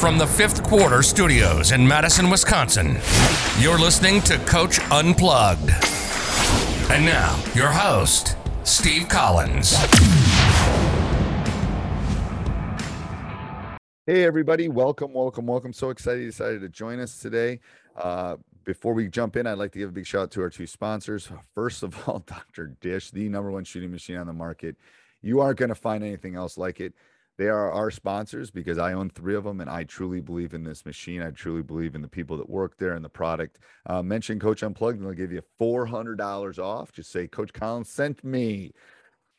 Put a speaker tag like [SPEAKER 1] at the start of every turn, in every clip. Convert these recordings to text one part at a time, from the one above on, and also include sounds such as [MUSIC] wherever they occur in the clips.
[SPEAKER 1] From the fifth quarter studios in Madison, Wisconsin, you're listening to Coach Unplugged. And now, your host, Steve Collins.
[SPEAKER 2] Hey, everybody. Welcome, welcome, welcome. So excited you decided to join us today. Uh, before we jump in, I'd like to give a big shout out to our two sponsors. First of all, [LAUGHS] Dr. Dish, the number one shooting machine on the market. You aren't going to find anything else like it. They are our sponsors because I own three of them and I truly believe in this machine. I truly believe in the people that work there and the product. Uh, mention Coach Unplugged and they'll give you $400 off. Just say, Coach Collins sent me.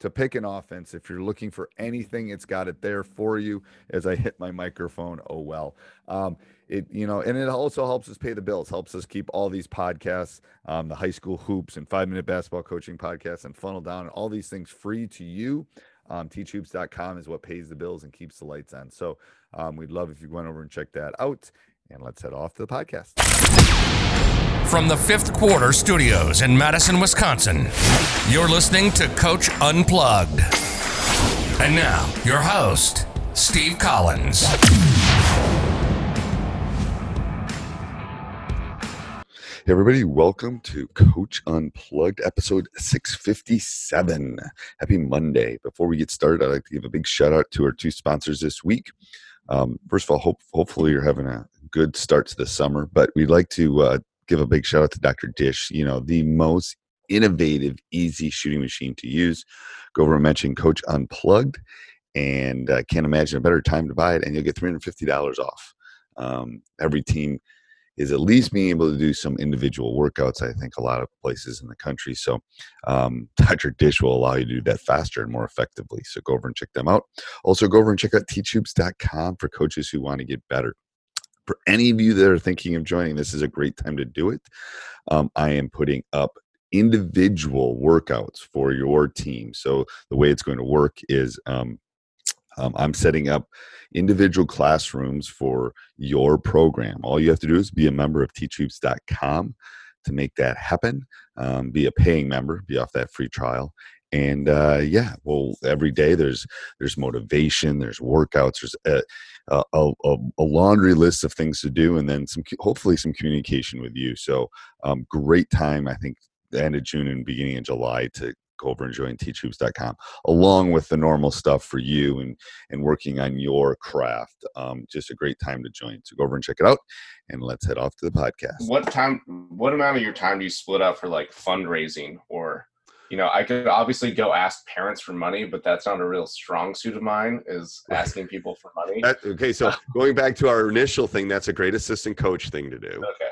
[SPEAKER 2] to pick an offense. If you're looking for anything, it's got it there for you. As I hit my microphone, oh well. Um, it you know, and it also helps us pay the bills. Helps us keep all these podcasts, um, the high school hoops and five minute basketball coaching podcasts, and funnel down, and all these things free to you. Um, teachhoops.com is what pays the bills and keeps the lights on. So um, we'd love if you went over and check that out. And let's head off to the podcast.
[SPEAKER 1] From the fifth quarter studios in Madison, Wisconsin, you're listening to Coach Unplugged. And now, your host, Steve Collins.
[SPEAKER 2] Hey everybody, welcome to Coach Unplugged, episode 657. Happy Monday. Before we get started, I'd like to give a big shout out to our two sponsors this week. Um, first of all, hope, hopefully you're having a good start to the summer, but we'd like to uh, give a big shout out to Dr. Dish, you know, the most innovative, easy shooting machine to use. Go over and mention Coach Unplugged, and uh, can't imagine a better time to buy it, and you'll get $350 off. Um, every team is at least being able to do some individual workouts. I think a lot of places in the country. So, um, [LAUGHS] Dr. Dish will allow you to do that faster and more effectively. So, go over and check them out. Also, go over and check out teachhoops.com for coaches who want to get better. For any of you that are thinking of joining, this is a great time to do it. Um, I am putting up individual workouts for your team. So, the way it's going to work is um, um, I'm setting up individual classrooms for your program. All you have to do is be a member of teachhoops.com to make that happen. Um, be a paying member, be off that free trial. And uh, yeah, well, every day there's there's motivation, there's workouts, there's a, a, a, a laundry list of things to do, and then some hopefully some communication with you. So um, great time, I think, the end of June and beginning of July to go over and join teachhoops.com along with the normal stuff for you and and working on your craft. Um, just a great time to join. So go over and check it out and let's head off to the podcast.
[SPEAKER 3] What time what amount of your time do you split up for like fundraising or you know i could obviously go ask parents for money but that's not a real strong suit of mine is asking people for money
[SPEAKER 4] That, okay, so [LAUGHS] going back to our initial thing, that's a great assistant coach thing to do.
[SPEAKER 3] okay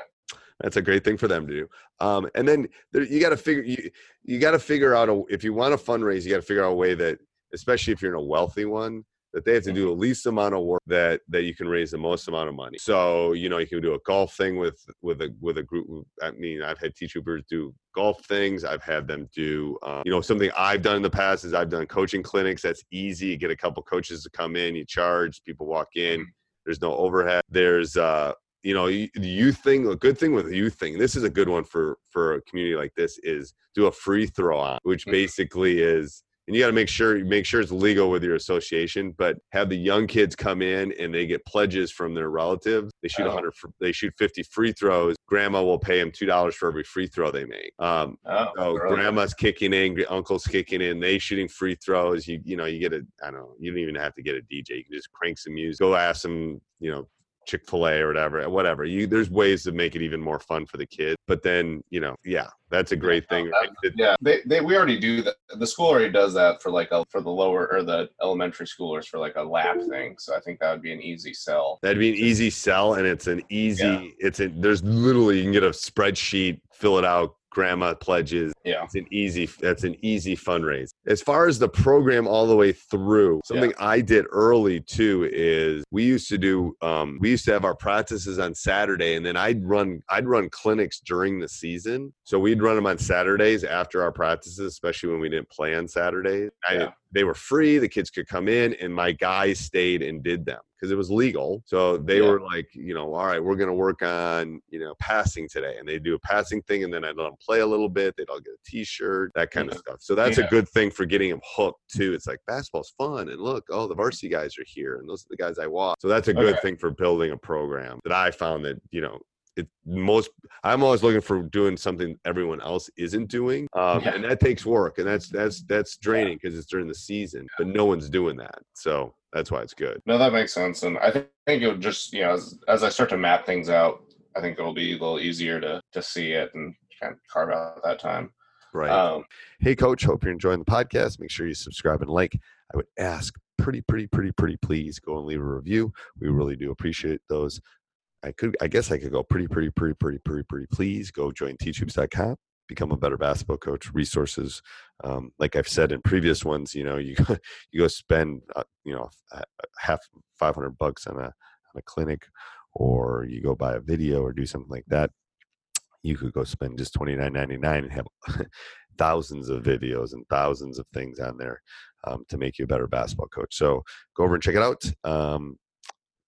[SPEAKER 5] That's a great thing for them to do. Um, and then there, you got to figure you you got to figure out a, if you want to fundraise, you got to figure out a way that, especially if you're in a wealthy one, that they have to do the least amount of work that that you can raise the most amount of money. So you know you can do a golf thing with with a with a group. I mean, I've had teach troopers do golf things. I've had them do um, you know something I've done in the past is I've done coaching clinics. That's easy. You get a couple coaches to come in. You charge. People walk in. There's no overhead. There's uh you know the youth thing a good thing with the youth thing this is a good one for for a community like this is do a free throw on which basically is and you got to make sure make sure it's legal with your association but have the young kids come in and they get pledges from their relatives. They shoot
[SPEAKER 3] Oh.
[SPEAKER 5] 100 they shoot 50 free throws. Grandma will pay them two dollars for every free throw they make. Um
[SPEAKER 3] Oh,
[SPEAKER 5] so
[SPEAKER 3] really?
[SPEAKER 5] grandma's kicking in uncle's kicking in they shooting free throws. You you know you get a i don't know you don't even have to get a dj you can just crank some music go ask some you know chick-fil-a or whatever whatever you there's ways to make it even more fun for the kids but then you know yeah that's a great thing
[SPEAKER 3] That- yeah, they, they we already do that. The school already does that for like a for the lower or the elementary schoolers for like a lap thing. So I think that would be an easy sell.
[SPEAKER 5] That'd be an easy sell, and it's an easy. It's a, there's literally you can get a spreadsheet, fill it out, grandma pledges.
[SPEAKER 3] Yeah,
[SPEAKER 5] it's an easy. That's an easy fundraise. As far as the program all the way through, something I did early too is we used to do. Um, we used to have our practices on Saturday, and then I'd run. I'd run clinics during the season, so we'd run them on Saturdays after our practices, especially when we didn't play on Saturdays. I,
[SPEAKER 3] Yeah.
[SPEAKER 5] They were free. The kids could come in, and my guys stayed and did them because it was legal. So they
[SPEAKER 3] Yeah.
[SPEAKER 5] were like, you know, all right, we're going to work on, you know, passing today. And they do a passing thing and then I'd let them play a little bit. They'd all get a t shirt, that kind of stuff. So that's
[SPEAKER 3] Yeah.
[SPEAKER 5] a good thing for getting them hooked too. It's like basketball's fun. And look, oh, the varsity guys are here. And those are the guys I watch. So that's a good
[SPEAKER 3] Okay.
[SPEAKER 5] thing for building a program that I found that, you know, it most i'm always looking for doing something everyone else isn't doing um,
[SPEAKER 3] Yeah.
[SPEAKER 5] and that takes work and that's that's that's draining because it's during the season but no one's doing that so that's why it's good
[SPEAKER 3] no, that makes sense. And I think, think it'll just you know as as I start to map things out, I think it'll be a little easier to to see it and kind of carve out that time.
[SPEAKER 5] Right.
[SPEAKER 3] Um,
[SPEAKER 5] hey, coach, hope you're enjoying the podcast. Make sure you subscribe and like. I would ask pretty, pretty, pretty, pretty please go and leave a review. We really do appreciate those. I could, I guess I could go pretty, pretty, pretty, pretty, pretty, pretty please go join teachhoops.com. Become a better basketball coach. Resources, um, like I've said in previous ones, you know, you go, [LAUGHS] you go spend, uh, you know, half five hundred bucks on a on a clinic, or you go buy a video or do something like that you could go spend just twenty nine ninety nine and have [LAUGHS] thousands of videos and thousands of things on there um, to make you a better basketball coach. So go over and check it out. Um,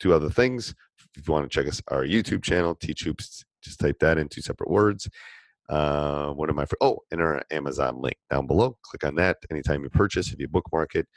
[SPEAKER 5] two other things. If you want to check us our YouTube channel, Teach Hoops, just type that in two separate words. Uh, one of my fr- oh, and our Amazon link down below. Click on that. Anytime you purchase, if you bookmark it,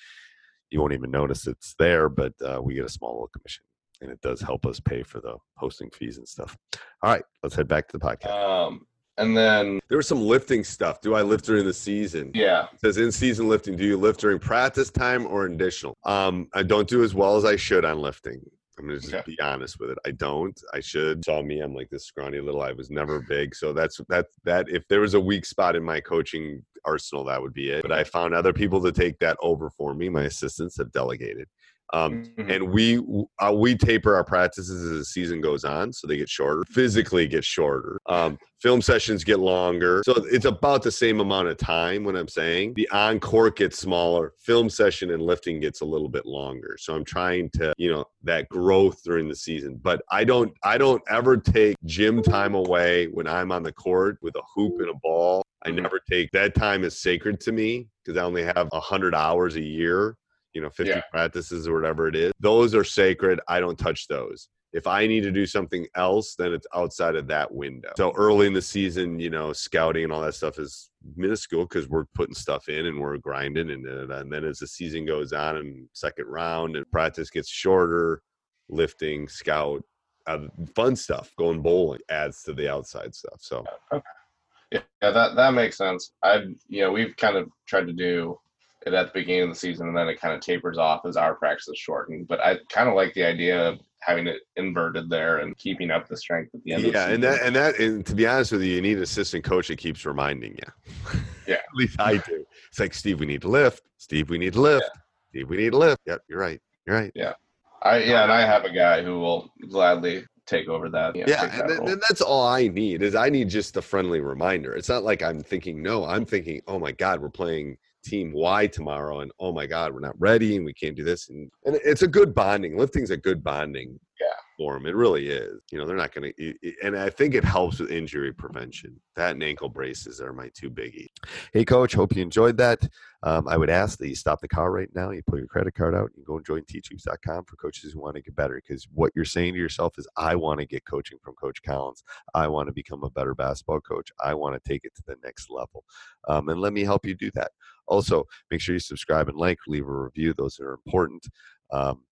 [SPEAKER 5] you won't even notice it's there, but uh, we get a small little commission, and it does help us pay for the hosting fees and stuff. All right, let's head back to the podcast.
[SPEAKER 3] um, and then
[SPEAKER 5] There was some lifting stuff. Do I lift during the season?
[SPEAKER 3] yeah,
[SPEAKER 5] It says in season lifting. Do you lift during practice time or additional? Um, I don't do as well as I should on lifting. I'm gonna just
[SPEAKER 3] Okay.
[SPEAKER 5] be honest with it. I don't. I should. Saw me. I'm like this scrawny little. I was never big. So that's that. That if there was a weak spot in my coaching arsenal, that would be it. But I found other people to take that over for me. My assistants have delegated. Um,
[SPEAKER 3] Mhm.
[SPEAKER 5] and we uh, we taper our practices as the season goes on, so they get shorter. Physically, get shorter. Um, film sessions get longer, so it's about the same amount of time. When I'm saying the encore gets smaller, film session and lifting gets a little bit longer. So I'm trying to, you know, that growth during the season. But I don't, I don't ever take gym time away when I'm on the court with a hoop and a ball. I never take that time is sacred to me because I only have a hundred hours a year you know 50
[SPEAKER 3] Yeah.
[SPEAKER 5] practices or whatever it is those are sacred. I don't touch those. If i need to do something else then it's outside of that window. So early in the season you know scouting and all that stuff is minuscule because we're putting stuff in and we're grinding and, then- and then as the season goes on and second round and practice gets shorter lifting scout uh, fun stuff going bowling adds to the outside stuff so.
[SPEAKER 3] Yeah, that that makes sense. i've you know we've kind of tried to do it at the beginning of the season, and then it kind of tapers off as our practice is shortened. But I kind of like the idea of having it inverted there and keeping up the strength at the end. of the
[SPEAKER 5] yeah, and that and that and to be honest with you, you need an assistant coach that keeps reminding you. [LAUGHS]
[SPEAKER 3] Yeah.
[SPEAKER 5] At least I do. It's like Steve, we need to lift. Steve, we need to lift. Steve, we need to lift. Yep, you're right. You're right.
[SPEAKER 3] Yeah, I yeah, and I have a guy who will gladly take over that. You know,
[SPEAKER 5] yeah,
[SPEAKER 3] that
[SPEAKER 5] and, then- and that's all I need is I need just a friendly reminder. It's not like I'm thinking no, I'm thinking, oh my god, we're playing team Y tomorrow, and oh my god, we're not ready, and we can't do this, and and it's a good bonding. Lifting's a good bonding. For. It really is. You know, they're not going to, and I think it helps with injury prevention. That and ankle braces are my two biggies. Hey, coach, hope you enjoyed that. Um, I would ask that you stop the car right now. You pull your credit card out. You go and join teachhoops.com for coaches who want to get better. Because what you're saying to yourself is, I want to get coaching from Coach Collins. I want to become a better basketball coach. I want to take it to the next level. Um, and let me help you do that. Also, make sure you subscribe and like, leave a review. Those are important. Um,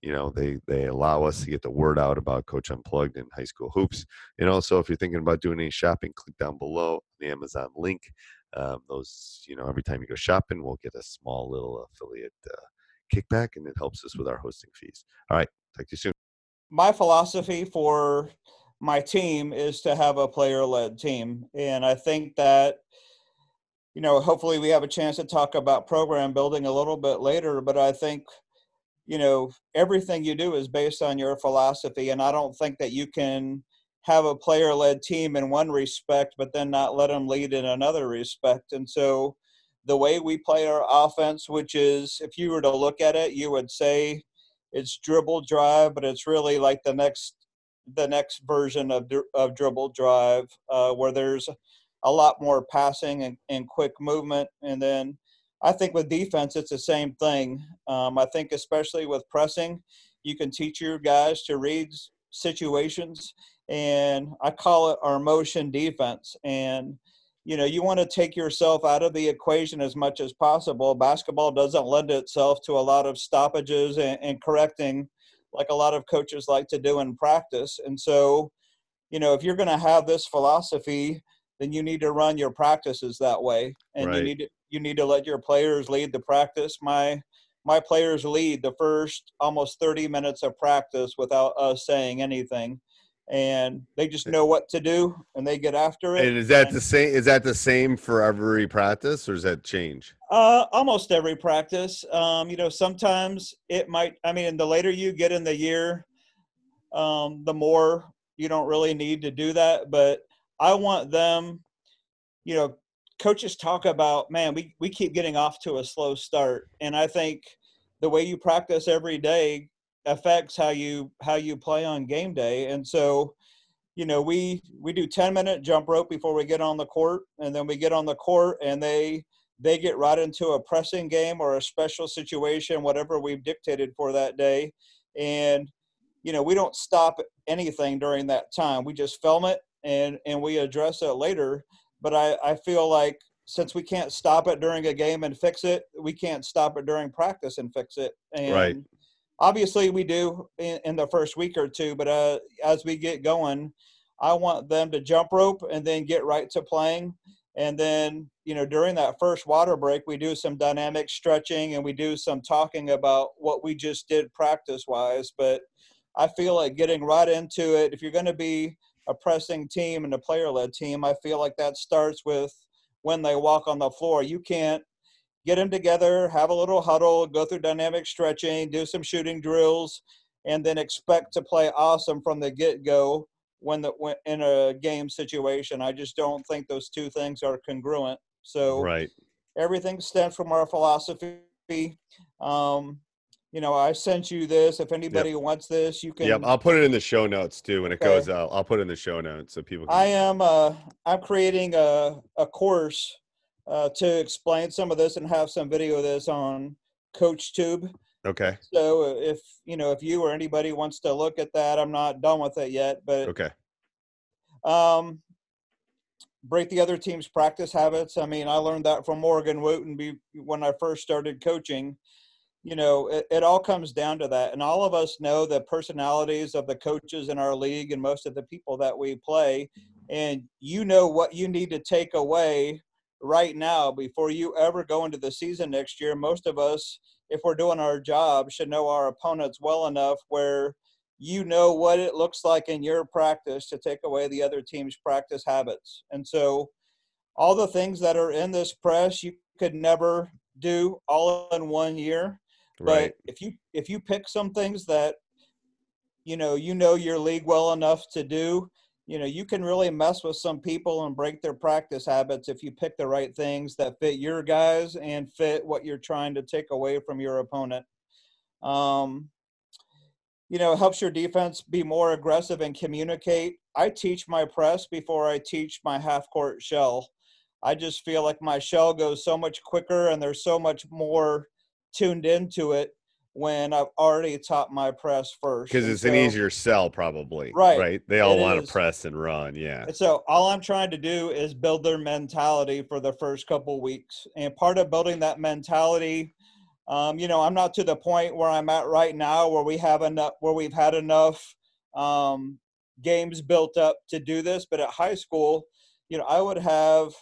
[SPEAKER 5] you know, they they allow us to get the word out about Coach Unplugged and high school hoops. And also, if you're thinking about doing any shopping, click down below the Amazon link. Um, those, you know, every time you go shopping, we'll get a small little affiliate uh, kickback, and it helps us with our hosting fees. All right, talk to you soon.
[SPEAKER 4] my philosophy for my team is to have a player led team. And I think that, you know, hopefully we have a chance to talk about program building a little bit later, but I think, you know, everything you do is based on your philosophy. And I don't think that you can have a player led team in one respect, but then not let them lead in another respect. And so the way we play our offense, which is, if you were to look at it, you would say, it's dribble drive, but it's really like the next the next version of of dribble drive, uh, where there's a lot more passing and, and quick movement. And then I think with defense, it's the same thing. Um, I think especially with pressing, you can teach your guys to read situations, and I call it our motion defense. And you know, you want to take yourself out of the equation as much as possible. Basketball doesn't lend itself to a lot of stoppages and, and correcting like a lot of coaches like to do in practice. And so, you know, if you're going to have this philosophy, then you need to run your practices that way, and
[SPEAKER 5] Right.
[SPEAKER 4] you need to you need to let your players lead the practice. My my players lead the first almost 30 minutes of practice without us saying anything, and they just know what to do and they get after it.
[SPEAKER 5] And is that
[SPEAKER 4] and-
[SPEAKER 5] the same? Is that the same for every practice, or does that change?
[SPEAKER 4] Uh, almost every practice. Um, you know, sometimes it might. I mean, the later you get in the year, um, the more you don't really need to do that. But I want them. You know, coaches talk about, man, we we keep getting off to a slow start, and I think the way you practice every day affects how you how you play on game day, and so. You know, we we do ten minute jump rope before we get on the court, and then we get on the court, and they they get right into a pressing game or a special situation, whatever we've dictated for that day. And, you know, we don't stop anything during that time. We just film it and, and we address it later. But I, I feel like since we can't stop it during a game and fix it, we can't stop it during practice and fix it. And
[SPEAKER 5] Right.
[SPEAKER 4] obviously we do in, in the first week or two, but uh, as we get going, I want them to jump rope and then get right to playing. And then, you know, during that first water break, we do some dynamic stretching and we do some talking about what we just did practice wise. But I feel like getting right into it, if you're going to be a pressing team and a player led team, I feel like that starts with when they walk on the floor. You can't get them together, have a little huddle, go through dynamic stretching, do some shooting drills, and then expect to play awesome from the get go when the when, in a game situation. I just don't think those two things are congruent. So
[SPEAKER 5] Right.
[SPEAKER 4] everything stems from our philosophy. Um, you know, I sent you this. If anybody wants this, you can.
[SPEAKER 5] Yep. I'll put it in the show notes too when it
[SPEAKER 4] Okay.
[SPEAKER 5] goes out. I'll put it in the show notes so people. Can,
[SPEAKER 4] I am. Uh, I'm creating a a course uh, to explain some of this and have some video of this on CoachTube.
[SPEAKER 5] Okay.
[SPEAKER 4] So if you know if you or anybody wants to look at that, I'm not done with it yet, but
[SPEAKER 5] Okay.
[SPEAKER 4] um, break the other team's practice habits. I mean, I learned that from Morgan Wootten when I first started coaching. You know, it, it all comes down to that, and all of us know the personalities of the coaches in our league and most of the people that we play, and you know what you need to take away right now before you ever go into the season next year. Most of us, if we're doing our job, should know our opponents well enough where you know what it looks like in your practice to take away the other team's practice habits. And so, all the things that are in this press, you could never do all in one year.
[SPEAKER 5] Right.
[SPEAKER 4] But if you if you pick some things that you know you know your league well enough to do you know you can really mess with some people and break their practice habits if you pick the right things that fit your guys and fit what you're trying to take away from your opponent um, you know, it helps your defense be more aggressive and communicate. I teach my press before I teach my half court shell. I just feel like my shell goes so much quicker and there's so much more tuned into it when I've already taught my press first.
[SPEAKER 5] Because it's an easier sell, probably.
[SPEAKER 4] Right.
[SPEAKER 5] Right. They all want to press and run. Yeah.
[SPEAKER 4] And so all I'm trying to do is build their mentality for the first couple weeks. And part of building that mentality, um, you know, I'm not to the point where I'm at right now where we have enough where we've had enough um, games built up to do this. But at high school, you know, I would have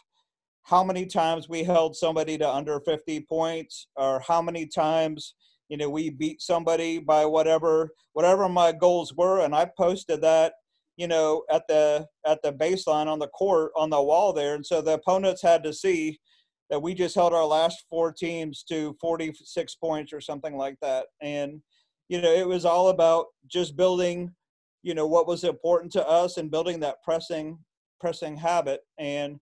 [SPEAKER 4] how many times we held somebody to under 50 points or how many times you know we beat somebody by whatever whatever my goals were and i posted that you know at the at the baseline on the court on the wall there. And so the opponents had to see that we just held our last four teams to 46 points or something like that. And you know it was all about just building you know what was important to us and building that pressing pressing habit. And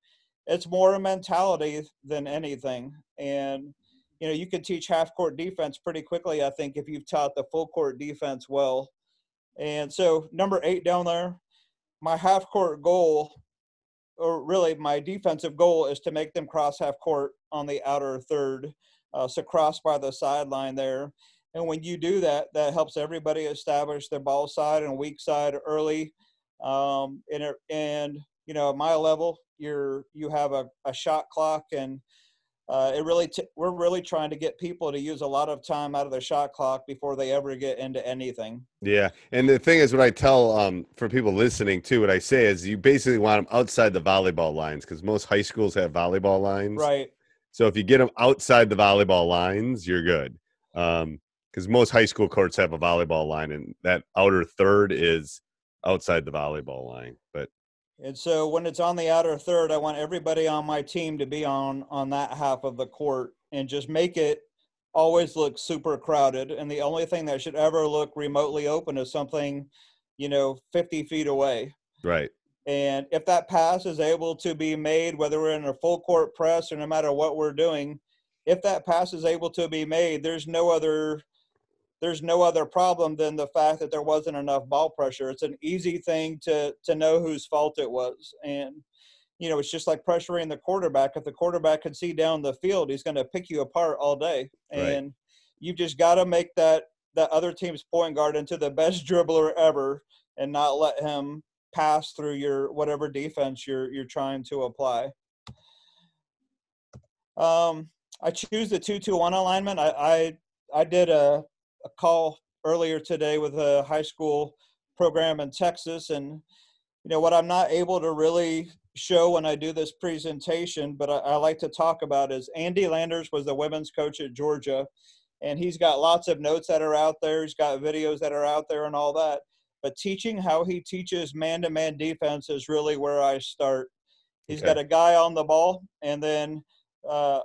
[SPEAKER 4] it's more a mentality than anything and you know you can teach half court defense pretty quickly i think if you've taught the full court defense well and so number eight down there my half court goal or really my defensive goal is to make them cross half court on the outer third uh, so cross by the sideline there and when you do that that helps everybody establish their ball side and weak side early um, and, it- and you know at my level you're you have a, a shot clock and uh, it really t- we're really trying to get people to use a lot of time out of their shot clock before they ever get into anything
[SPEAKER 5] Yeah, and the thing is, what I tell um for people listening too, what I say is, you basically want them outside the volleyball lines because most high schools have volleyball lines.
[SPEAKER 4] right
[SPEAKER 5] So if you get them outside the volleyball lines, you're good. Um, because most high school courts have a volleyball line, and that outer third is outside the volleyball line. But
[SPEAKER 4] And so when it's on the outer third, I want everybody on my team to be on on that half of the court and just make it always look super crowded. And the only thing that should ever look remotely open is something, you know, 50 feet away.
[SPEAKER 5] right,
[SPEAKER 4] And if that pass is able to be made, whether we're in a full court press or no matter what we're doing, if that pass is able to be made, there's no other there's no other problem than the fact that there wasn't enough ball pressure. It's an easy thing to to know whose fault it was. And you know, it's just like pressuring the quarterback. If the quarterback can see down the field, he's going to pick you apart all day.
[SPEAKER 5] Right.
[SPEAKER 4] And you've just got to make that that other team's point guard into the best [LAUGHS] dribbler ever and not let him pass through your whatever defense you're you're trying to apply. Um, I choose the two-two-one alignment. I I, I did a, a call earlier today with a high school program in Texas, and you know what I'm not able to really show when I do this presentation, but I, I like to talk about is Andy Landers was the women's coach at Georgia, and he's got lots of notes that are out there. He's got videos that are out there and all that. But teaching how he teaches man-to-man defense is really where I start. He's
[SPEAKER 5] Okay.
[SPEAKER 4] got a guy on the ball, and then uh,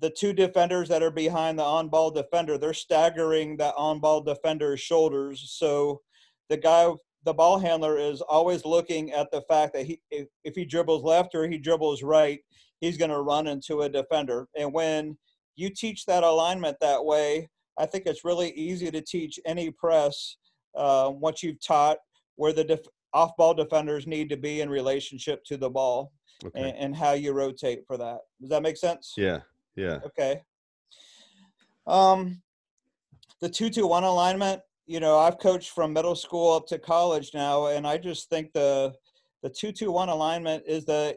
[SPEAKER 4] the two defenders that are behind the on-ball defender, they're staggering that on-ball defender's shoulders. So the guy, the ball handler, is always looking at the fact that he, if, if he dribbles left or he dribbles right, he's going to run into a defender. And when you teach that alignment that way, I think it's really easy to teach any press uh, once you've taught where the def- off-ball defenders need to be in relationship to the ball
[SPEAKER 5] okay,
[SPEAKER 4] and, and how you rotate for that. Does that make sense?
[SPEAKER 5] yeah, yeah,
[SPEAKER 4] Okay. Um, the two-two-one alignment. You know, I've coached from middle school up to college now, and I just think the the two-two-one alignment is the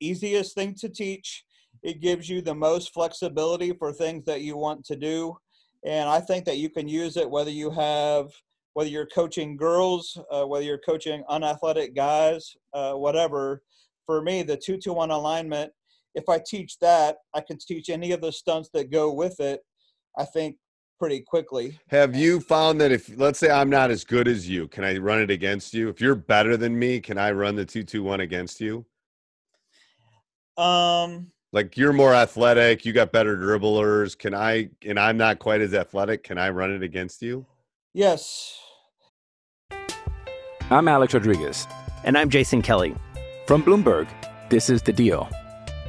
[SPEAKER 4] easiest thing to teach. It gives you the most flexibility for things that you want to do, and I think that you can use it whether you have whether you're coaching girls, uh, whether you're coaching unathletic guys, uh, whatever. For me, the two-to-one alignment if I teach that, I can teach any of the stunts that go with it. I think pretty quickly.
[SPEAKER 5] Have you found that if let's say I'm not as good as you, can I run it against you? If you're better than me, can I run the two two one against you?
[SPEAKER 4] Um,
[SPEAKER 5] Like you're more athletic, you got better dribblers. Can I and I'm not quite as athletic, can I run it against you?
[SPEAKER 4] yes,
[SPEAKER 6] I'm Alex Rodriguez.
[SPEAKER 7] And I'm Jason Kelly.
[SPEAKER 6] From Bloomberg, this is The Deal.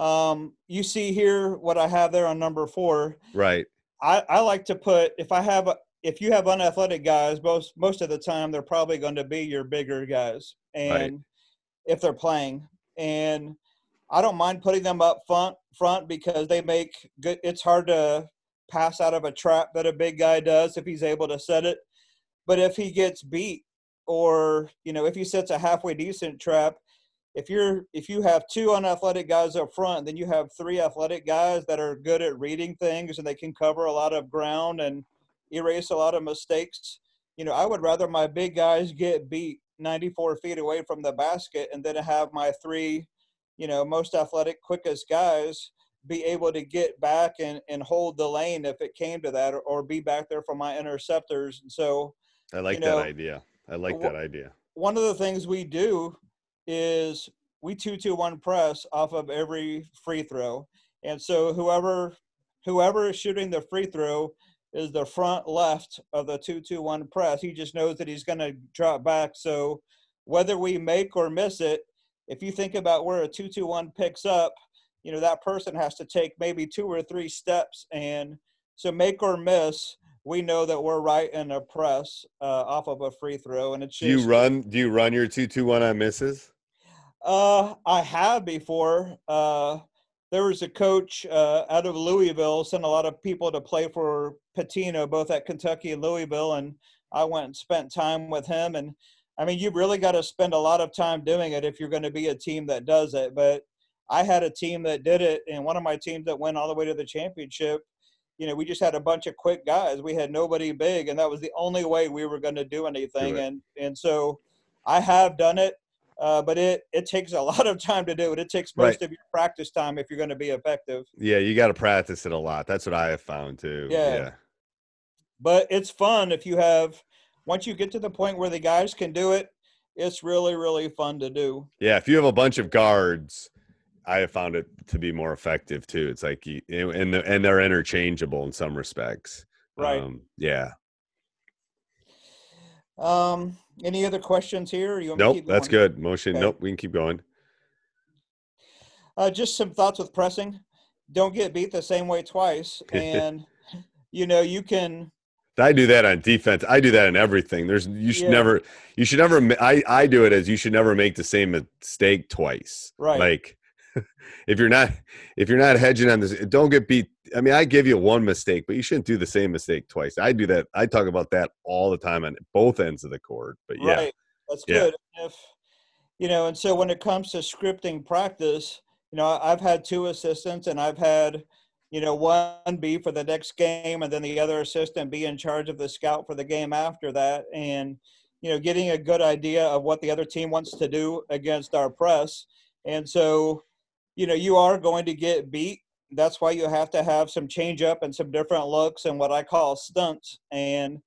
[SPEAKER 4] Um, you see here what I have there on number four.
[SPEAKER 5] Right.
[SPEAKER 4] I, I like to put if I have a, if you have unathletic guys, most most of the time they're probably going to be your bigger guys, and if they're playing, and I don't mind putting them up front front because they make good. It's hard to pass out of a trap that a big guy does if he's able to set it, but if he gets beat or you know if he sets a halfway decent trap. If you're if you have two unathletic guys up front, then you have three athletic guys that are good at reading things and they can cover a lot of ground and erase a lot of mistakes. You know, I would rather my big guys get beat 94 feet away from the basket and then have my three, you know, most athletic, quickest guys be able to get back and, and hold the lane if it came to that or, or be back there for my interceptors. And so
[SPEAKER 5] I like
[SPEAKER 4] You know,
[SPEAKER 5] that idea. I like that idea.
[SPEAKER 4] one of the things we do is we two two one press off of every free throw, and so whoever whoever is shooting the free throw is the front left of the two two one press. He just knows that he's going to drop back. So whether we make or miss it, if you think about where a two two one picks up, you know that person has to take maybe two or three steps, and so make or miss. We know that we're right in a press uh, off of a free throw, and it's
[SPEAKER 5] Do you run? Do you run your two two one on misses?
[SPEAKER 4] Uh, I have before. Uh, there was a coach uh, out of Louisville, sent a lot of people to play for Pitino, both at Kentucky and Louisville, and I went and spent time with him. And I mean, you've really got to spend a lot of time doing it if you're going to be a team that does it. But I had a team that did it, and one of my teams that went all the way to the championship. You know, we just had a bunch of quick guys. We had nobody big, and that was the only way we were going to do anything. And and so, I have done it uh, but it it takes a [LAUGHS] lot of time to do it. It takes most
[SPEAKER 5] Right.
[SPEAKER 4] of your practice time if you're going to be effective.
[SPEAKER 5] Yeah, you got to practice it a lot. That's what I have found too.
[SPEAKER 4] Yeah. But it's fun if you have once you get to the point where the guys can do it. It's really really fun to do.
[SPEAKER 5] Yeah, if you have a bunch of guards, I have found it to be more effective too. It's like you, and the, and they're interchangeable in some respects.
[SPEAKER 4] Right.
[SPEAKER 5] Um, yeah.
[SPEAKER 4] Um, any other questions here? You
[SPEAKER 5] Nope.
[SPEAKER 4] keep
[SPEAKER 5] That's good. Motion.
[SPEAKER 4] Okay.
[SPEAKER 5] Nope. We can keep going.
[SPEAKER 4] Uh, just some thoughts with pressing. Don't get beat the same way twice, [LAUGHS] and you know you can.
[SPEAKER 5] I do that on defense. I do that in everything. There's you should
[SPEAKER 4] Yeah.
[SPEAKER 5] never you should never I I do it as you should never make the same mistake twice.
[SPEAKER 4] Right.
[SPEAKER 5] Like if you're not if you're not hedging on this don't get beat. I mean, I give you one mistake, but you shouldn't do the same mistake twice. I do that. I talk about that all the time on both ends of the court. But yeah.
[SPEAKER 4] Right. That's
[SPEAKER 5] Yeah.
[SPEAKER 4] good. If you know, and so when it comes to scripting practice, you know, I've had two assistants and I've had, you know, one be for the next game and then the other assistant be in charge of the scout for the game after that. And, you know, getting a good idea of what the other team wants to do against our press. And so, you know, you are going to get beat. That's why you have to have some change up and some different looks and what I call stunts. And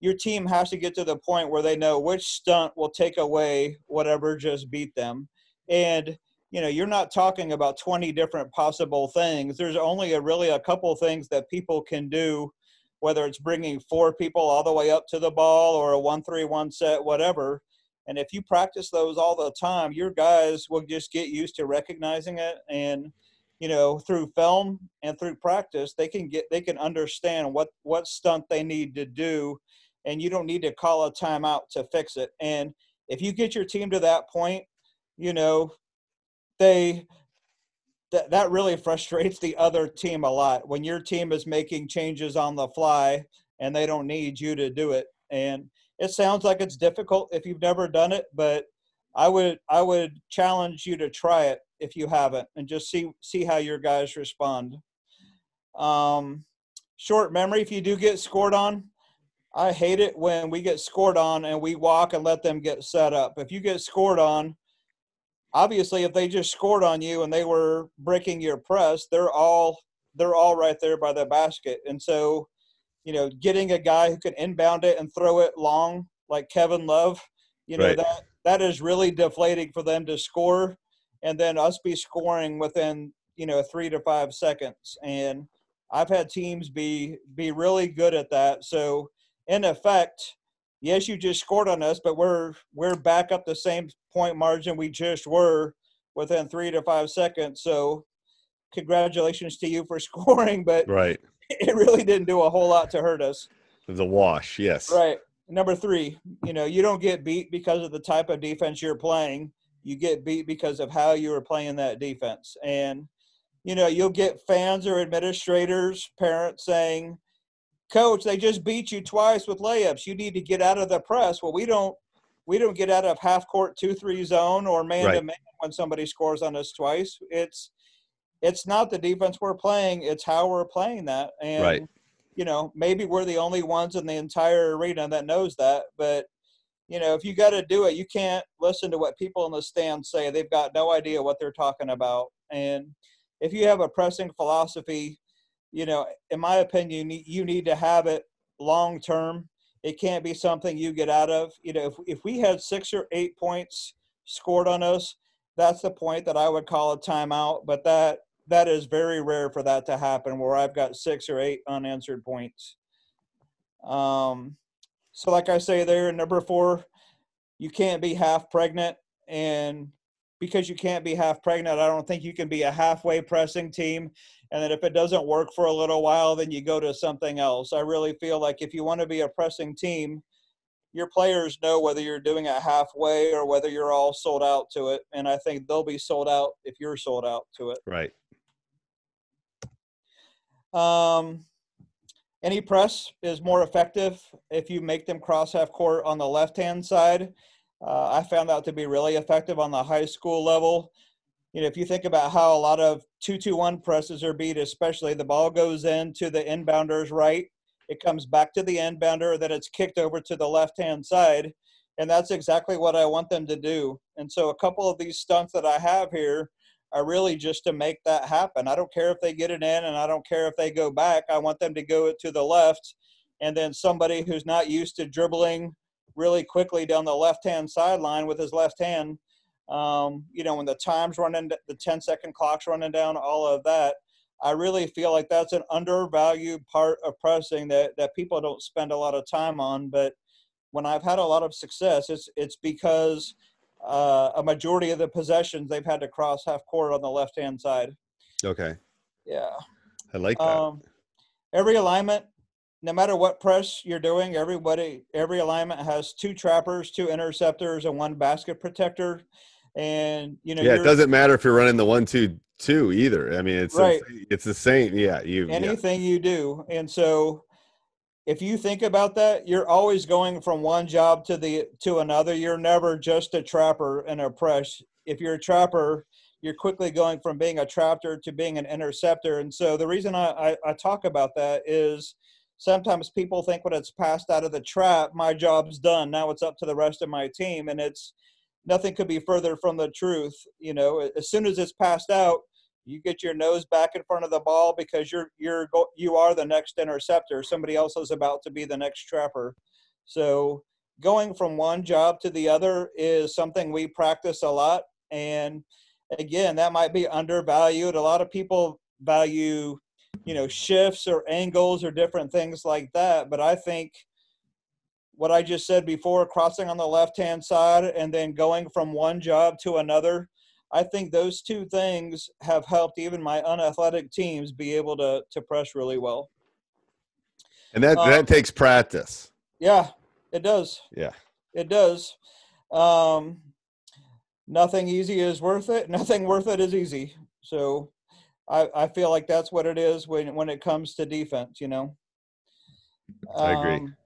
[SPEAKER 4] your team has to get to the point where they know which stunt will take away whatever just beat them. And you know, you're not talking about 20 different possible things. There's only a really a couple things that people can do, whether it's bringing four people all the way up to the ball or a one-three-one set, whatever. And if you practice those all the time, your guys will just get used to recognizing it. And you know through film and through practice they can get they can understand what what stunt they need to do. And you don't need to call a timeout to fix it. And if you get your team to that point you know they that that really frustrates the other team a lot. When your team is making changes on the fly and they don't need you to do it. And it sounds like it's difficult if you've never done it but i would i would challenge you to try it if you haven't and just see see how your guys respond um short memory if you do get scored on i hate it when we get scored on and we walk and let them get set up if you get scored on obviously if they just scored on you and they were breaking your press, they're all they're all right there by the basket. And so, you know, getting a guy who can inbound it and throw it long like Kevin Love, you know,
[SPEAKER 5] Right.
[SPEAKER 4] that that is really deflating for them to score and then us be scoring within, you know, 3 to 5 seconds. And I've had teams be be really good at that. So, in effect, yes, you just scored on us, but we're we're back up the same point margin we just were within three to five seconds. So, congratulations to you for [LAUGHS] scoring, but
[SPEAKER 5] Right. [LAUGHS]
[SPEAKER 4] it really didn't do a whole lot to hurt us.
[SPEAKER 5] The wash. Yes.
[SPEAKER 4] Right. Number three, you know, you don't get beat because of the type of defense you're playing. You get beat because of how you were playing that defense. And, you know, you'll get fans or administrators, parents saying, Coach, they just beat you twice with layups. You need to get out of the press. Well, we don't we don't get out of half court two three zone or man to man when somebody scores on us twice. It's it's not the defense we're playing, it's how we're playing that. And
[SPEAKER 5] Right.
[SPEAKER 4] you know, maybe we're the only ones in the entire arena that knows that. But, you know, if you got to do it, you can't listen to what people in the stands say. They've got no idea what they're talking about. And if you have a pressing philosophy, you know, in my opinion, you need, you need to have it long term. It can't be something you get out of. You know, if, if we had six or eight points scored on us, that's the point that I would call a timeout. But that that is very rare for that to happen where I've got six or eight unanswered points. Um, so, like I say there, number four, you can't be half pregnant. And because you can't be half pregnant, I don't think you can be a halfway pressing team. And then if it doesn't work for a little while, then you go to something else. I really feel like if you want to be a pressing team, your players know whether you're doing it halfway or whether you're all sold out to it. And I think they'll be sold out if you're sold out to it.
[SPEAKER 5] Right.
[SPEAKER 4] Um, any press is more effective if you make them cross half court on the left hand side. Uh, I found that to be really effective on the high school level. You know, if you think about how a lot of two-two-one presses are beat, especially the ball goes in to the inbounder's right, it comes back to the inbounder, then it's kicked over to the left hand side, and that's exactly what I want them to do. And so, a couple of these stunts that I have here are really just to make that happen. I don't care if they get it in, and I don't care if they go back. I want them to go to the left, and then somebody who's not used to dribbling really quickly down the left hand sideline with his left hand. Um, you know, when the time's running, the 10 second clock's running down, all of that. I really feel like that's an undervalued part of pressing that, that people don't spend a lot of time on. But when I've had a lot of success, it's it's because uh, a majority of the possessions they've had to cross half court on the left hand side.
[SPEAKER 5] Okay.
[SPEAKER 4] Yeah.
[SPEAKER 5] I like that.
[SPEAKER 4] Um, every alignment, no matter what press you're doing, everybody every alignment has two trappers, two interceptors, and one basket protector. And you know,
[SPEAKER 5] yeah, it doesn't matter if you're running the one two two either. I mean, it's
[SPEAKER 4] Right.
[SPEAKER 5] it's the same. Yeah, you. yeah.
[SPEAKER 4] anything you do. And so if you think about that, you're always going from one job to the to another. You're never just a trapper and a press. If you're a trapper, you're quickly going from being a trapper to being an interceptor. And so the reason I, I, I talk about that is sometimes people think when it's passed out of the trap, my job's done. Now it's up to the rest of my team. And it's nothing could be further from the truth. You know, as soon as it's passed out, you get your nose back in front of the ball because you're you're go, you are the next interceptor. Somebody else is about to be the next trapper. So going from one job to the other is something we practice a lot. And again, that might be undervalued. A lot of people value, you know, shifts or angles or different things like that. But I think what I just said before, crossing on the left hand side and then going from one job to another, I think those two things have helped even my unathletic teams be able to to press really well.
[SPEAKER 5] and that
[SPEAKER 4] um,
[SPEAKER 5] that takes practice.
[SPEAKER 4] Yeah, it does.
[SPEAKER 5] Yeah.
[SPEAKER 4] It does. Um, nothing easy is worth it. [LAUGHS] Nothing worth it is easy. So I, I feel like that's what it is when, when it comes to defense, you know.
[SPEAKER 5] I agree.
[SPEAKER 4] Um,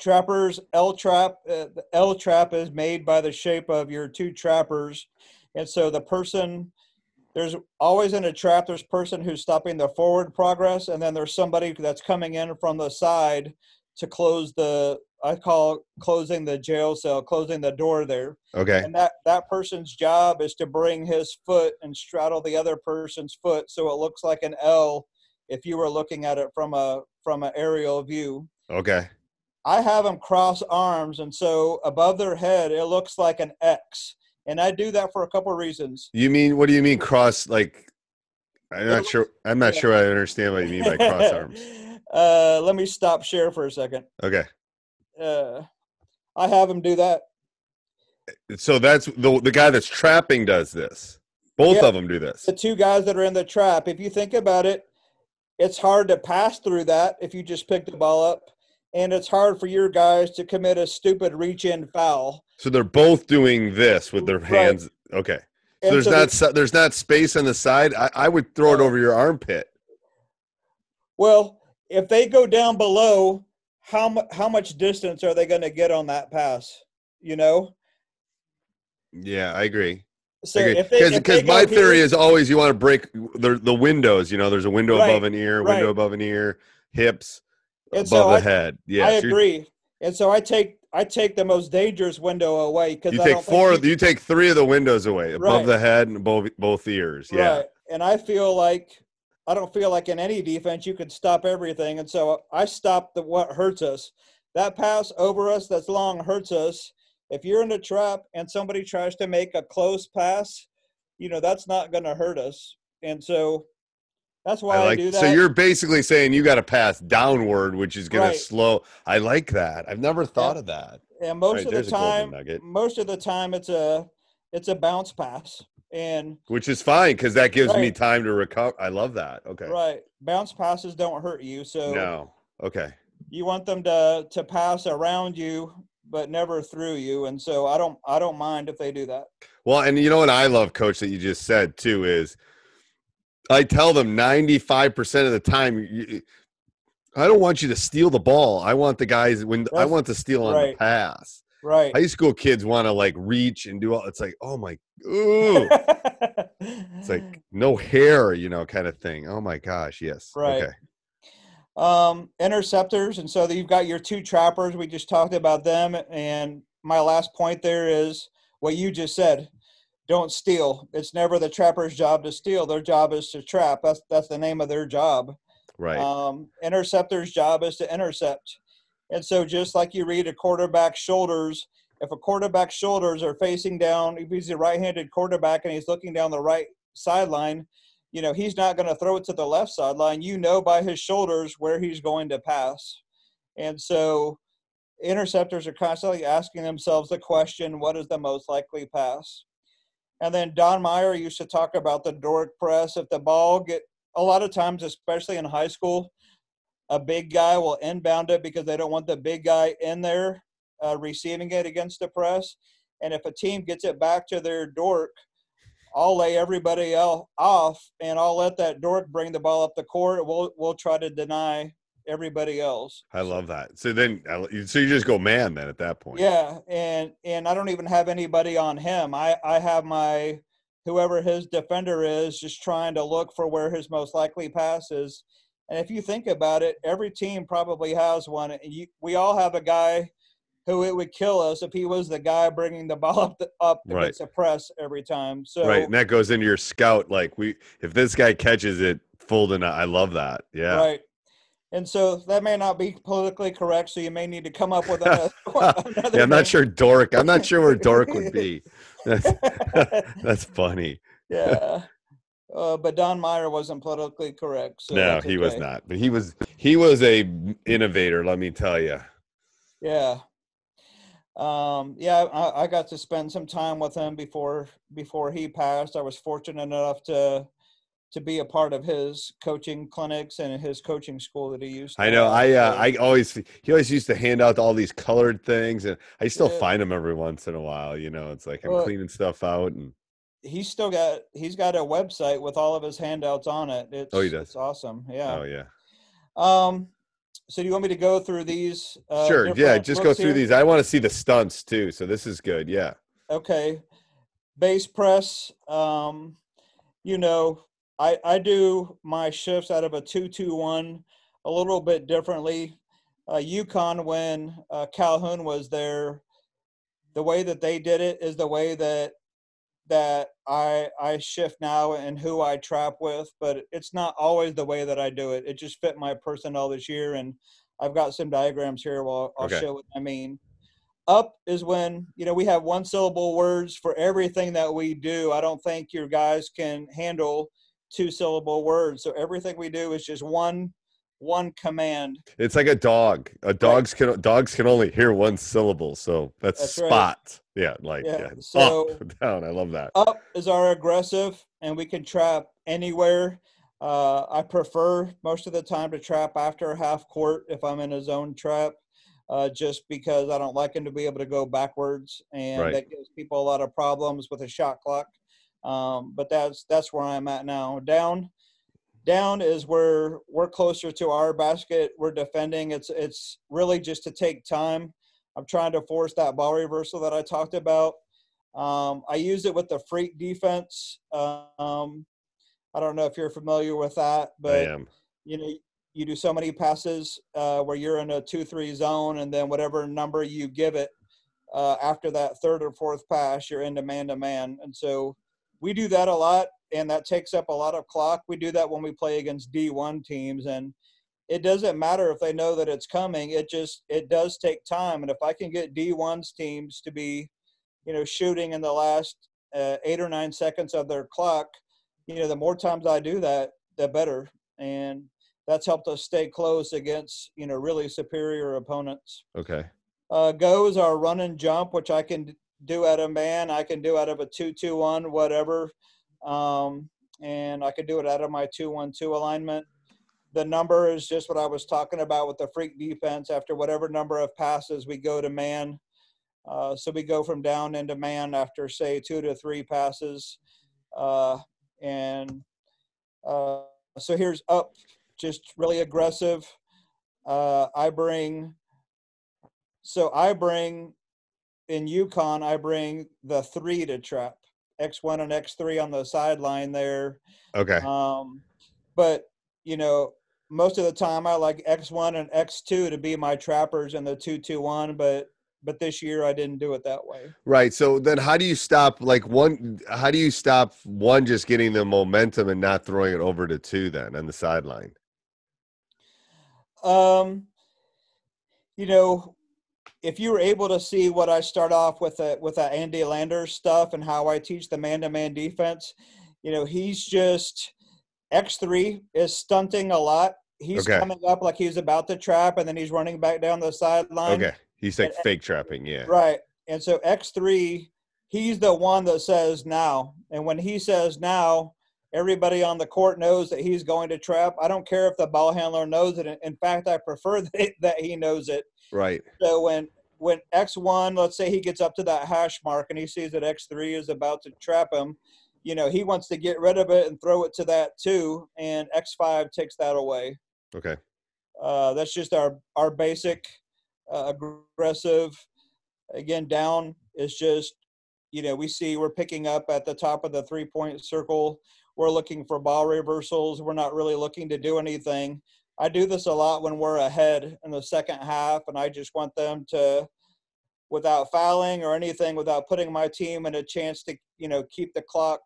[SPEAKER 4] trappers, L trap, uh, the L trap is made by the shape of your two trappers. And so the person, there's always in a trap, there's person who's stopping the forward progress, and then there's somebody that's coming in from the side to close the I call closing the jail cell, closing the door there.
[SPEAKER 5] Okay.
[SPEAKER 4] And that that person's job is to bring his foot and straddle the other person's foot so it looks like an L if you were looking at it from a from an aerial view.
[SPEAKER 5] Okay.
[SPEAKER 4] I have them cross arms, and so above their head it looks like an X. And I do that for a couple of reasons.
[SPEAKER 5] You mean what do you mean cross like I'm not sure [LAUGHS] I'm not sure I understand what you mean by cross arms. [LAUGHS]
[SPEAKER 4] uh, let me stop share for a second.
[SPEAKER 5] Okay.
[SPEAKER 4] Uh, I have him do that.
[SPEAKER 5] So that's the the guy that's trapping does this. Both
[SPEAKER 4] Yeah.
[SPEAKER 5] of them do this.
[SPEAKER 4] The two guys that are in the trap. If you think about it, it's hard to pass through that if you just pick the ball up, and it's hard for your guys to commit a stupid reach-in foul.
[SPEAKER 5] So they're both doing this with their
[SPEAKER 4] Right.
[SPEAKER 5] hands. Okay. So
[SPEAKER 4] And
[SPEAKER 5] there's
[SPEAKER 4] so
[SPEAKER 5] not
[SPEAKER 4] the-
[SPEAKER 5] so there's not space on the side. I, I would throw it over your armpit.
[SPEAKER 4] Well, if they go down below, how mu- how much distance are they going to get on that pass? You know.
[SPEAKER 5] Yeah, I agree.
[SPEAKER 4] So they- they
[SPEAKER 5] because my theory
[SPEAKER 4] here-
[SPEAKER 5] is always you want to break the the windows. You know, there's a window
[SPEAKER 4] Right,
[SPEAKER 5] above an ear, window
[SPEAKER 4] right.
[SPEAKER 5] above an ear, hips
[SPEAKER 4] And
[SPEAKER 5] above
[SPEAKER 4] so
[SPEAKER 5] the
[SPEAKER 4] I-
[SPEAKER 5] head. Yeah,
[SPEAKER 4] I agree. And so I take I take the most dangerous window away because
[SPEAKER 5] You
[SPEAKER 4] I
[SPEAKER 5] take four.
[SPEAKER 4] Think
[SPEAKER 5] You take three of the windows away, above
[SPEAKER 4] Right.
[SPEAKER 5] the head and both both ears. Yeah,
[SPEAKER 4] Right. And I feel like I don't feel like in any defense you could stop everything. And so I stop the what hurts us. That pass over us that's long hurts us. If you're in a trap and somebody tries to make a close pass, you know, that's not gonna hurt us. And so that's why I,
[SPEAKER 5] I like.
[SPEAKER 4] do that.
[SPEAKER 5] So you're basically saying you got to pass downward, which is going
[SPEAKER 4] Right.
[SPEAKER 5] to slow. I like that. I've never thought of that.
[SPEAKER 4] and most
[SPEAKER 5] Right,
[SPEAKER 4] of the time most of the time it's a it's a bounce pass. And
[SPEAKER 5] Which is fine because that gives me time to recover. I love that. Okay.
[SPEAKER 4] right, bounce passes don't hurt you. So
[SPEAKER 5] No. Okay.
[SPEAKER 4] you want them to to pass around you but never through you and so i don't i don't mind if they do that
[SPEAKER 5] Well, and you know what I love, Coach, that you just said too is I tell them 95% of the time, you, I don't want you to steal the ball. I want the guys when I want to steal on the pass.
[SPEAKER 4] right
[SPEAKER 5] High school kids want to like reach and do all. It's like, oh my, ooh, it's like [LAUGHS] no hair, you know, kind of thing. Oh my gosh, yes.
[SPEAKER 4] Right.
[SPEAKER 5] Okay.
[SPEAKER 4] um interceptors and so you've got your two trappers we just talked about them and my last point there is what you just said don't steal it's never the trapper's job to steal their job is to trap that's that's the name of their job
[SPEAKER 5] Right.
[SPEAKER 4] Um, interceptor's job is to intercept. And so, just like you read a quarterback's shoulders, if a quarterback's shoulders are facing down, if he's a right handed quarterback and he's looking down the right sideline, you know, he's not going to throw it to the left sideline. You know by his shoulders where he's going to pass. And so, interceptors are constantly asking themselves the question what is the most likely pass? And then Don Meyer used to talk about the Doric press. If the ball get a lot of times, especially in high school, a big guy will inbound it because they don't want the big guy in there uh, receiving it against the press. And if a team gets it back to their dork, I'll lay everybody else off and I'll let that dork bring the ball up the court. We'll we'll try to deny everybody else.
[SPEAKER 5] I love that. So then, so you just go man then at that point.
[SPEAKER 4] Yeah, and and I don't even have anybody on him. I I have my whoever his defender is just trying to look for where his most likely pass is. And if you think about it, every team probably has one. And You, we all have a guy who it would kill us if he was the guy bringing the [LAUGHS] ball up the, up
[SPEAKER 5] Right.
[SPEAKER 4] against the press every time. So
[SPEAKER 5] right. And that goes into your scout. Like we, if this guy catches it full deny, I love that. Yeah.
[SPEAKER 4] Right. And so that may not be politically correct, so you may need to come up with another. [LAUGHS] another
[SPEAKER 5] yeah, I'm not sure Doric. I'm not sure where Doric would be. [LAUGHS] That's, [LAUGHS] that's funny.
[SPEAKER 4] Yeah. Uh, but Don Meyer wasn't politically correct. So
[SPEAKER 5] no, he was not. But he was he was a innovator. Let me tell you.
[SPEAKER 4] Yeah. Um, yeah, I, I got to spend some time with him before before he passed. I was fortunate enough to to be a part of his coaching clinics and his coaching school that he used. To
[SPEAKER 5] I know. I uh, I always he always used to hand out all these colored things, and I still
[SPEAKER 4] Yeah.
[SPEAKER 5] find them every once in a while. You know, it's like I'm
[SPEAKER 4] Well,
[SPEAKER 5] cleaning stuff out, and
[SPEAKER 4] he's still got he's got a website with all of his handouts on it. It's,
[SPEAKER 5] Oh, he does?
[SPEAKER 4] It's awesome. Yeah.
[SPEAKER 5] oh yeah,
[SPEAKER 4] Um. So do you want me to go through these? Uh,
[SPEAKER 5] sure, yeah. Just go through
[SPEAKER 4] here?
[SPEAKER 5] these. I want to see the stunts too. So this is good. Yeah.
[SPEAKER 4] okay base press um you know i i do my shifts out of a 221 a little bit differently uh, UConn when uh, Calhoun was there. The way that they did it is the way that that I I shift now and who I trap with, but it's not always the way that I do it. It just fit my personnel this year, and I've got some diagrams here. Well, I'll
[SPEAKER 5] Okay.
[SPEAKER 4] show what I mean. Up is when you know we have one syllable words for everything that we do. I don't think your guys can handle two syllable words, so everything we do is just one one command.
[SPEAKER 5] It's like a dog. A dogs can dogs can only hear one syllable, so that's,
[SPEAKER 4] That's right.
[SPEAKER 5] spot. Yeah, like
[SPEAKER 4] Yeah,
[SPEAKER 5] yeah.
[SPEAKER 4] so-
[SPEAKER 5] up, [LAUGHS] down. I love that.
[SPEAKER 4] Up is our aggressive, and we can trap anywhere. Uh, I prefer most of the time to trap after a half court if I'm in a zone trap, uh, just because I don't like him to be able to go backwards, and
[SPEAKER 5] Right.
[SPEAKER 4] that gives people a lot of problems with a shot clock. Um, but that's that's where I'm at now. Down, down is where we're closer to our basket. We're defending. It's it's really just to take time. I'm trying to force that ball reversal that I talked about. Um, I use it with the freak defense. Um, I don't know if you're familiar with that, but you know you do so many passes uh, where you're in a two-three zone, and then whatever number you give it uh, after that third or fourth pass, you're into man-to-man, and so we do that a lot, and that takes up a lot of clock. We do that when we play against D1 teams, and it doesn't matter if they know that it's coming. It just it does take time, and if I can get D1's teams to be, you know, shooting in the last uh, eight or nine seconds of their clock, you know, the more times I do that, the better, and that's helped us stay close against you know really superior opponents.
[SPEAKER 5] Okay.
[SPEAKER 4] Uh, go is our run and jump, which I can do out of man. I can do out of a two-two-one, whatever, um, and I can do it out of my two-one-two alignment. The number is just what I was talking about with the freak defense. After whatever number of passes, we go to man. Uh, so we go from down into man after say two to three passes, uh, and uh, so here's up, just really aggressive. Uh, I bring so I bring in UConn, I bring the three to trap X1 and X3 on the sideline there.
[SPEAKER 5] Okay.
[SPEAKER 4] Um, but you know, most of the time I like X1 and X2 to be my trappers in the two two one, but but this year I didn't do it that way.
[SPEAKER 5] Right. So then how do you stop like one how do you stop one just getting the momentum and not throwing it over to two then on the sideline?
[SPEAKER 4] Um, you know, if you were able to see what I start off with a, with a Andy Landers stuff and how I teach the man-to-man defense, you know, he's just X three is stunting a lot. He's
[SPEAKER 5] Okay.
[SPEAKER 4] coming up like he's about to trap, and then he's running back down the sideline.
[SPEAKER 5] Okay. He's like fake trapping, yeah.
[SPEAKER 4] Right. And so X3, he's the one that says now. And when he says now, everybody on the court knows that he's going to trap. I don't care if the ball handler knows it. In fact, I prefer [LAUGHS] that, that he knows it.
[SPEAKER 5] Right.
[SPEAKER 4] So when when X1, let's say he gets up to that hash mark and he sees that X3 is about to trap him, you know, he wants to get rid of it and throw it to that too. And X5 takes that away.
[SPEAKER 5] Okay.
[SPEAKER 4] Uh, that's just our our basic uh, aggressive. Again, down is just you know we see we're picking up at the top of the three point circle. We're looking for ball reversals. We're not really looking to do anything. I do this a lot when we're ahead in the second half, and I just want them to, without fouling or anything, without putting my team in a chance to you know keep the clock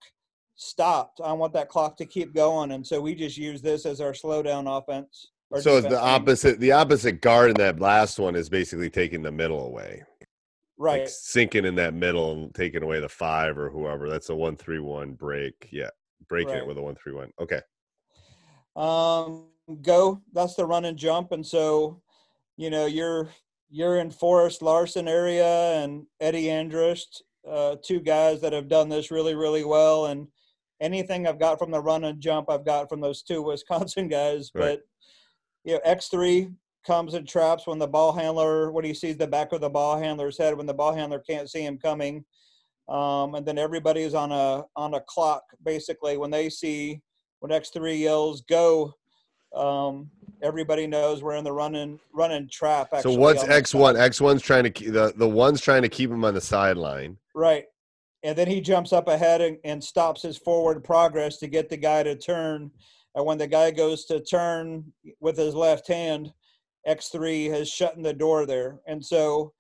[SPEAKER 4] stopped. I want that clock to keep going, and so we just use this as our slow down offense.
[SPEAKER 5] So it's the opposite the opposite guard in that last one is basically taking the middle away.
[SPEAKER 4] Right.
[SPEAKER 5] Like sinking in that middle and taking away the five or whoever. That's a one three one break. Yeah. Breaking
[SPEAKER 4] Right.
[SPEAKER 5] it with a one three one. Okay.
[SPEAKER 4] um go that's the run and jump. And so you know you're you're in forrest larson area and eddie andrist uh, two guys that have done this really really well. And anything i've got from the run and jump i've got from those two [LAUGHS] wisconsin guys.
[SPEAKER 5] Right.
[SPEAKER 4] but you know x3 comes and traps when the ball handler when he sees the back of the ball handler's head when the ball handler can't see him coming. Um, and then everybody's on a on a clock basically. When they see when X3 yells go, um, everybody knows we're in the running running trap.
[SPEAKER 5] So
[SPEAKER 4] Actually,
[SPEAKER 5] what's X one? X one's trying to keep the the one's trying to keep him on the sideline.
[SPEAKER 4] Right, and then he jumps up ahead and, and stops his forward progress to get the guy to turn. And when the guy goes to turn with his left hand, X3 has shut in the door there. And so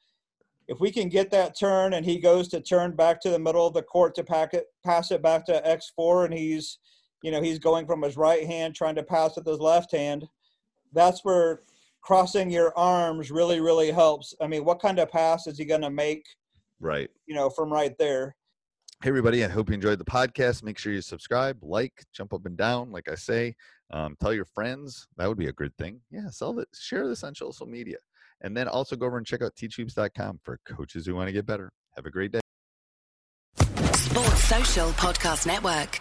[SPEAKER 4] if we can get that turn and he goes to turn back to the middle of the court to pack it, pass it back to X4 and he's, you know, he's going from his right hand trying to pass with his left hand, that's where crossing your arms really, really helps. I mean, what kind of pass is he going to make,
[SPEAKER 2] Right.
[SPEAKER 4] you know, from right there?
[SPEAKER 2] Hey, everybody. I hope you enjoyed the podcast. Make sure you subscribe, like, jump up and down, like I say. Um, tell your friends. That would be a good thing. Yeah, sell it. Share this on social media. And then also go over and check out teachhoops.com for coaches who want to get better. Have a great day.
[SPEAKER 8] Sports Social Podcast Network.